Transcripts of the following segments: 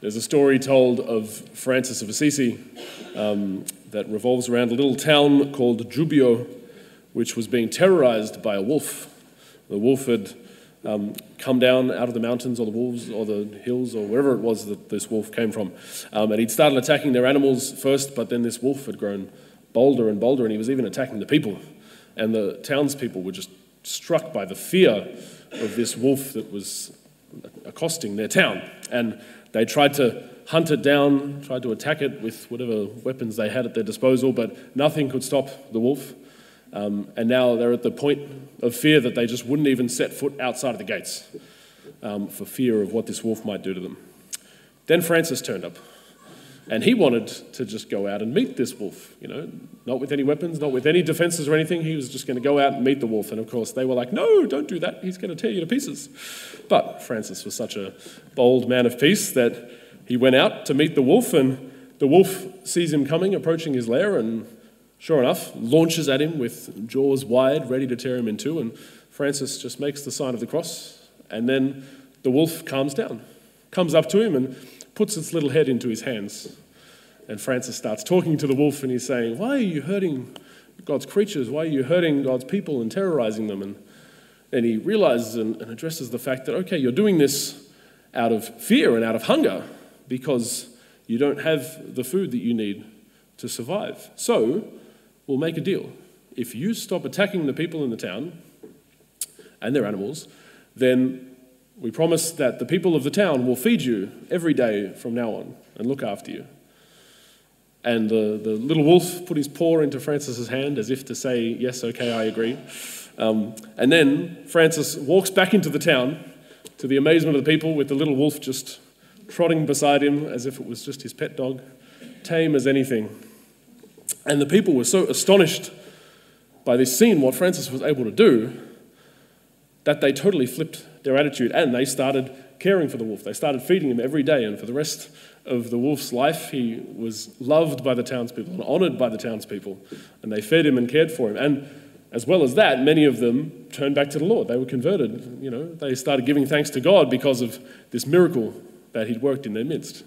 There's a story told of Francis of Assisi um, that revolves around a little town called Gubbio, which was being terrorized by a wolf. The wolf had um, come down out of the mountains or the wolves or the hills or wherever it was that this wolf came from. Um, and he'd started attacking their animals first, but then this wolf had grown bolder and bolder, and he was even attacking the people. And the townspeople were just struck by the fear of this wolf that was accosting their town. And they tried to hunt it down, tried to attack it with whatever weapons they had at their disposal, but nothing could stop the wolf. Um, and now they're at the point of fear that they just wouldn't even set foot outside of the gates um, for fear of what this wolf might do to them. Then Francis turned up. And he wanted to just go out and meet this wolf, you know, not with any weapons, not with any defenses or anything. He was just going to go out and meet the wolf. And of course, they were like, no, don't do that. He's going to tear you to pieces. But Francis was such a bold man of peace that he went out to meet the wolf. And the wolf sees him coming, approaching his lair, and sure enough, launches at him with jaws wide, ready to tear him in two. And Francis just makes the sign of the cross. And then the wolf calms down, comes up to him, and puts its little head into his hands. And Francis starts talking to the wolf and he's saying, Why are you hurting God's creatures? Why are you hurting God's people and terrorizing them? And, and he realizes and, and addresses the fact that, okay, you're doing this out of fear and out of hunger because you don't have the food that you need to survive. So we'll make a deal. If you stop attacking the people in the town and their animals, then we promise that the people of the town will feed you every day from now on and look after you. And the, the little wolf put his paw into Francis's hand as if to say, Yes, okay, I agree. Um, and then Francis walks back into the town to the amazement of the people with the little wolf just trotting beside him as if it was just his pet dog, tame as anything. And the people were so astonished by this scene, what Francis was able to do, that they totally flipped their attitude and they started caring for the wolf. They started feeding him every day, and for the rest of the wolf's life, he was loved by the townspeople and honored by the townspeople, and they fed him and cared for him. And as well as that, many of them turned back to the Lord. They were converted. You know, they started giving thanks to God because of this miracle that He'd worked in their midst.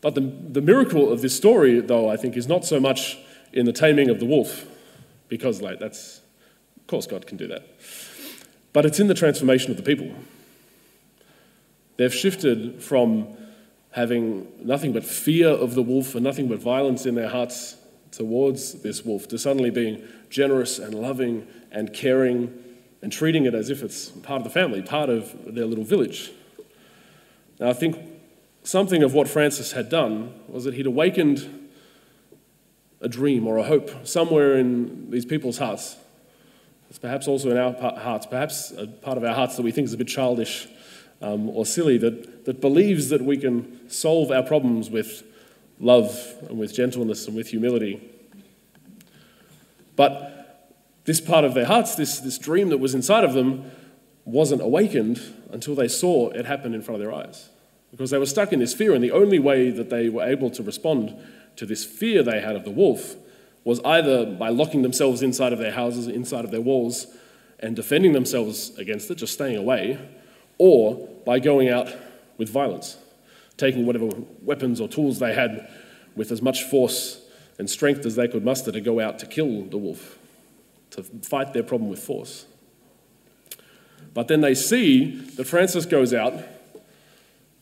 But the, the miracle of this story, though, I think, is not so much in the taming of the wolf, because, like, that's, of course, God can do that. But it's in the transformation of the people. They've shifted from having nothing but fear of the wolf and nothing but violence in their hearts towards this wolf to suddenly being generous and loving and caring and treating it as if it's part of the family, part of their little village. Now, I think something of what Francis had done was that he'd awakened a dream or a hope somewhere in these people's hearts it's perhaps also in our hearts, perhaps a part of our hearts that we think is a bit childish um, or silly, that, that believes that we can solve our problems with love and with gentleness and with humility. But this part of their hearts, this, this dream that was inside of them, wasn't awakened until they saw it happen in front of their eyes. Because they were stuck in this fear, and the only way that they were able to respond to this fear they had of the wolf was either by locking themselves inside of their houses, inside of their walls, and defending themselves against it, just staying away, or by going out with violence, taking whatever weapons or tools they had with as much force and strength as they could muster to go out to kill the wolf, to fight their problem with force. But then they see that Francis goes out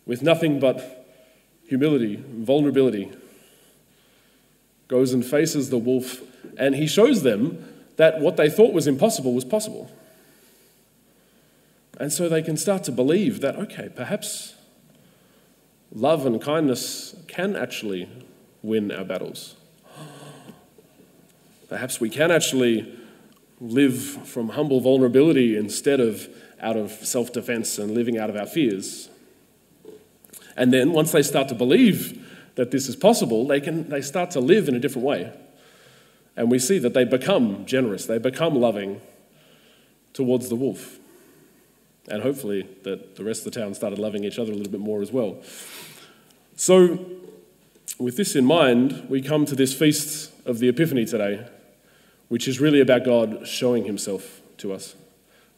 with nothing but humility, vulnerability, goes and faces the wolf, and he shows them that what they thought was impossible was possible. And so they can start to believe that, okay, perhaps love and kindness can actually win our battles. Perhaps we can actually live from humble vulnerability instead of out of self defense and living out of our fears. And then once they start to believe that this is possible, they, can, they start to live in a different way. And we see that they become generous, they become loving towards the wolf. And hopefully, that the rest of the town started loving each other a little bit more as well. So, with this in mind, we come to this feast of the Epiphany today, which is really about God showing himself to us.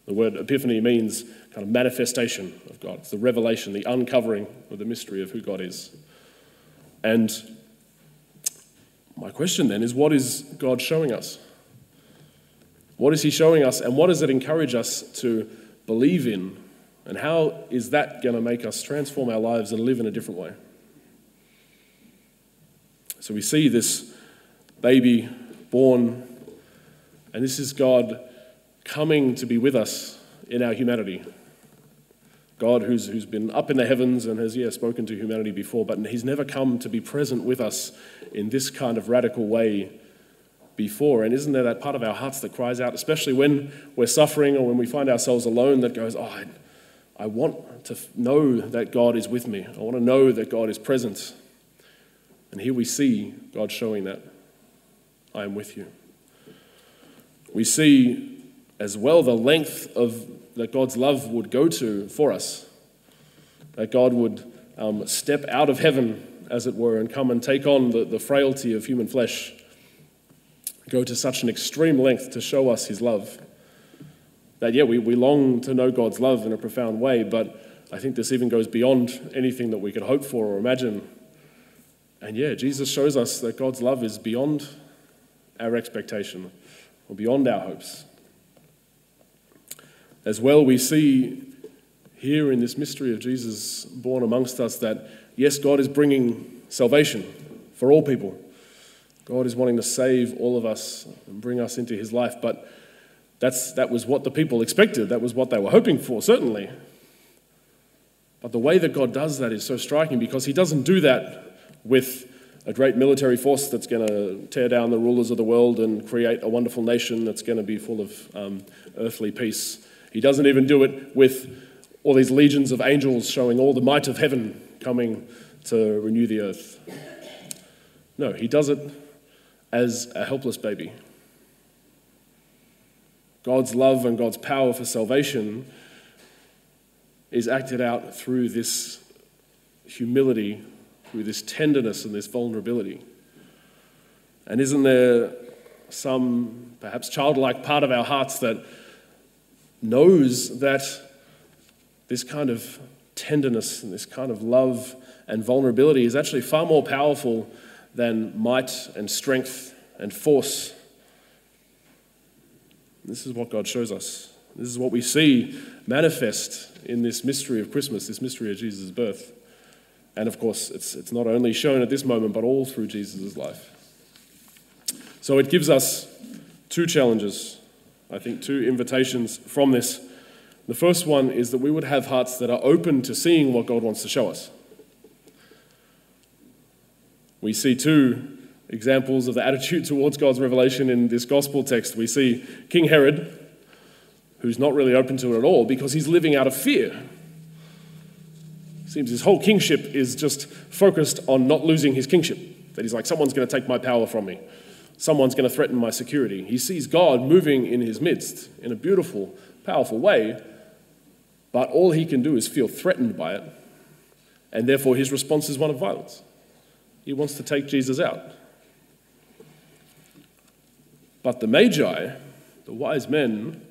The word epiphany means kind of manifestation of God. It's the revelation, the uncovering of the mystery of who God is. And my question then is what is God showing us? What is He showing us, and what does it encourage us to believe in? And how is that going to make us transform our lives and live in a different way? So we see this baby born, and this is God coming to be with us in our humanity. God, who's, who's been up in the heavens and has, yeah, spoken to humanity before, but he's never come to be present with us in this kind of radical way before. And isn't there that part of our hearts that cries out, especially when we're suffering or when we find ourselves alone, that goes, Oh, I, I want to know that God is with me. I want to know that God is present. And here we see God showing that I am with you. We see as well the length of that God's love would go to for us. That God would um, step out of heaven, as it were, and come and take on the, the frailty of human flesh. Go to such an extreme length to show us his love. That, yeah, we, we long to know God's love in a profound way, but I think this even goes beyond anything that we could hope for or imagine. And yeah, Jesus shows us that God's love is beyond our expectation or beyond our hopes. As well, we see here in this mystery of Jesus born amongst us that, yes, God is bringing salvation for all people. God is wanting to save all of us and bring us into his life, but that's, that was what the people expected. That was what they were hoping for, certainly. But the way that God does that is so striking because he doesn't do that with a great military force that's going to tear down the rulers of the world and create a wonderful nation that's going to be full of um, earthly peace. He doesn't even do it with all these legions of angels showing all the might of heaven coming to renew the earth. No, he does it as a helpless baby. God's love and God's power for salvation is acted out through this humility, through this tenderness and this vulnerability. And isn't there some perhaps childlike part of our hearts that knows that this kind of tenderness and this kind of love and vulnerability is actually far more powerful than might and strength and force. This is what God shows us. This is what we see manifest in this mystery of Christmas, this mystery of Jesus' birth. And of course, it's, it's not only shown at this moment, but all through Jesus' life. So it gives us two challenges I think, two invitations from this. The first one is that we would have hearts that are open to seeing what God wants to show us. We see two examples of the attitude towards God's revelation in this gospel text. We see King Herod, who's not really open to it at all because he's living out of fear. Seems his whole kingship is just focused on not losing his kingship. That he's like, someone's going to take my power from me someone's going to threaten my security. He sees God moving in his midst in a beautiful, powerful way, but all he can do is feel threatened by it, and therefore his response is one of violence. He wants to take Jesus out. But the Magi, the wise men,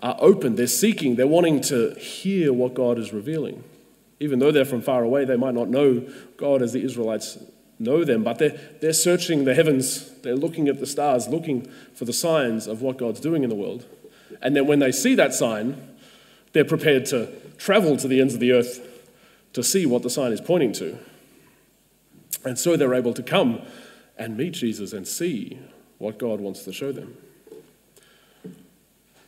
are open, they're seeking, they're wanting to hear what God is revealing. Even though they're from far away, they might not know God as the Israelites know them, but they're, they're searching the heavens, they're looking at the stars, looking for the signs of what God's doing in the world. And then when they see that sign, they're prepared to travel to the ends of the earth to see what the sign is pointing to. And so they're able to come and meet Jesus and see what God wants to show them.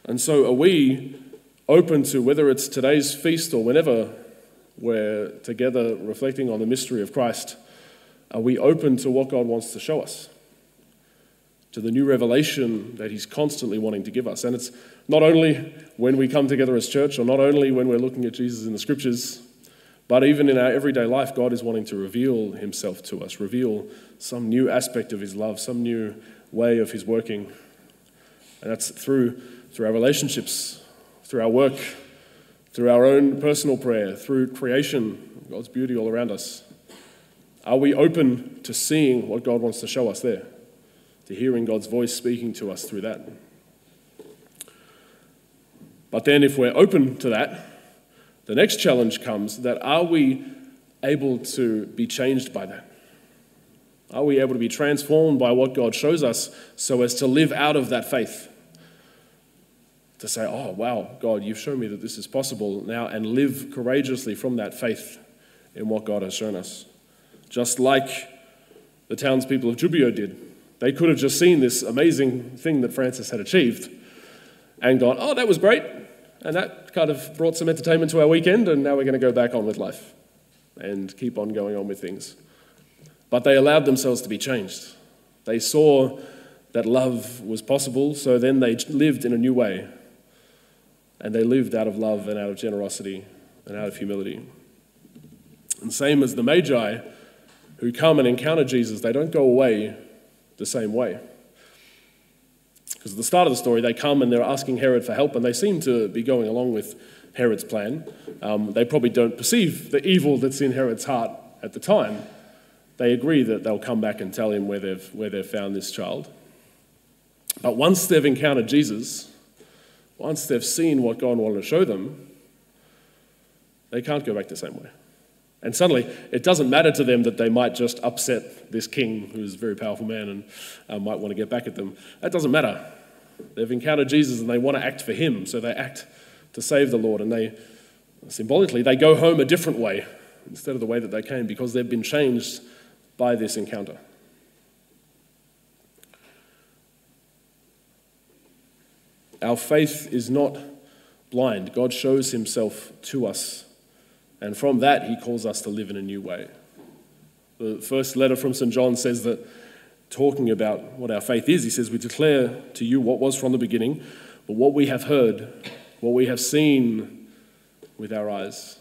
And so, are we open to whether it's today's feast or whenever we're together reflecting on the mystery of Christ? Are we open to what God wants to show us? To the new revelation that He's constantly wanting to give us. And it's not only when we come together as church, or not only when we're looking at Jesus in the scriptures, but even in our everyday life, God is wanting to reveal Himself to us, reveal some new aspect of His love, some new way of His working. And that's through, through our relationships, through our work, through our own personal prayer, through creation, God's beauty all around us. Are we open to seeing what God wants to show us there? To hearing God's voice speaking to us through that? But then, if we're open to that, the next challenge comes that are we able to be changed by that? Are we able to be transformed by what God shows us so as to live out of that faith? To say, oh, wow, God, you've shown me that this is possible now, and live courageously from that faith in what God has shown us. Just like the townspeople of Gubbio did. They could have just seen this amazing thing that Francis had achieved and gone, oh, that was great. And that kind of brought some entertainment to our weekend, and now we're going to go back on with life and keep on going on with things. But they allowed themselves to be changed. They saw that love was possible, so then they lived in a new way. And they lived out of love and out of generosity and out of humility. And same as the Magi who come and encounter Jesus, they don't go away the same way. Because at the start of the story, they come and they're asking Herod for help, and they seem to be going along with Herod's plan. Um, they probably don't perceive the evil that's in Herod's heart at the time. They agree that they'll come back and tell him where they've, where they've found this child. But once they've encountered Jesus, once they've seen what God wanted to show them, they can't go back the same way. And suddenly, it doesn't matter to them that they might just upset this king, who's a very powerful man and uh, might want to get back at them. That doesn't matter. They've encountered Jesus and they want to act for him, so they act to save the Lord. And they, symbolically, they go home a different way instead of the way that they came because they've been changed by this encounter. Our faith is not blind. God shows himself to us and from that, he calls us to live in a new way. The first letter from St. John says that, talking about what our faith is, he says, We declare to you what was from the beginning, but what we have heard, what we have seen with our eyes,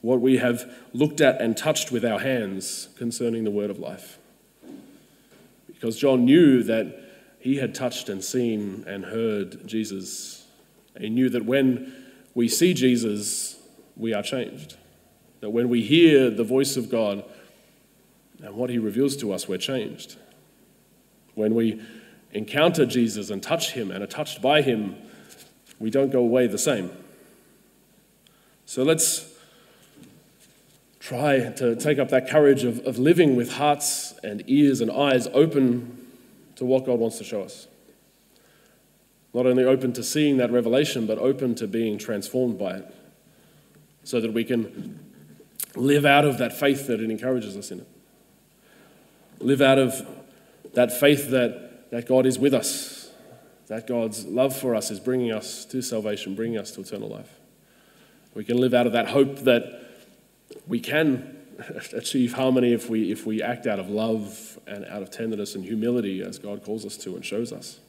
what we have looked at and touched with our hands concerning the word of life. Because John knew that he had touched and seen and heard Jesus. He knew that when we see Jesus, we are changed. That when we hear the voice of God and what he reveals to us, we're changed. When we encounter Jesus and touch him and are touched by him, we don't go away the same. So let's try to take up that courage of, of living with hearts and ears and eyes open to what God wants to show us. Not only open to seeing that revelation, but open to being transformed by it so that we can live out of that faith that it encourages us in it. Live out of that faith that, that God is with us, that God's love for us is bringing us to salvation, bringing us to eternal life. We can live out of that hope that we can achieve harmony if we, if we act out of love and out of tenderness and humility as God calls us to and shows us.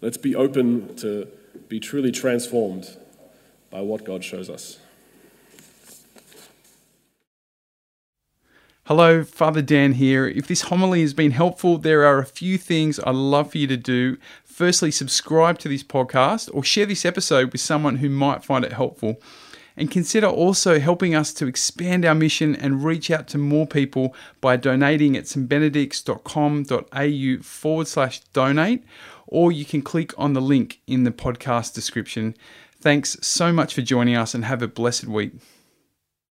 Let's be open to be truly transformed by what God shows us. Hello, Father Dan here. If this homily has been helpful, there are a few things I'd love for you to do. Firstly, subscribe to this podcast or share this episode with someone who might find it helpful. And consider also helping us to expand our mission and reach out to more people by donating at stbenedicts.com.au forward slash donate, or you can click on the link in the podcast description. Thanks so much for joining us and have a blessed week.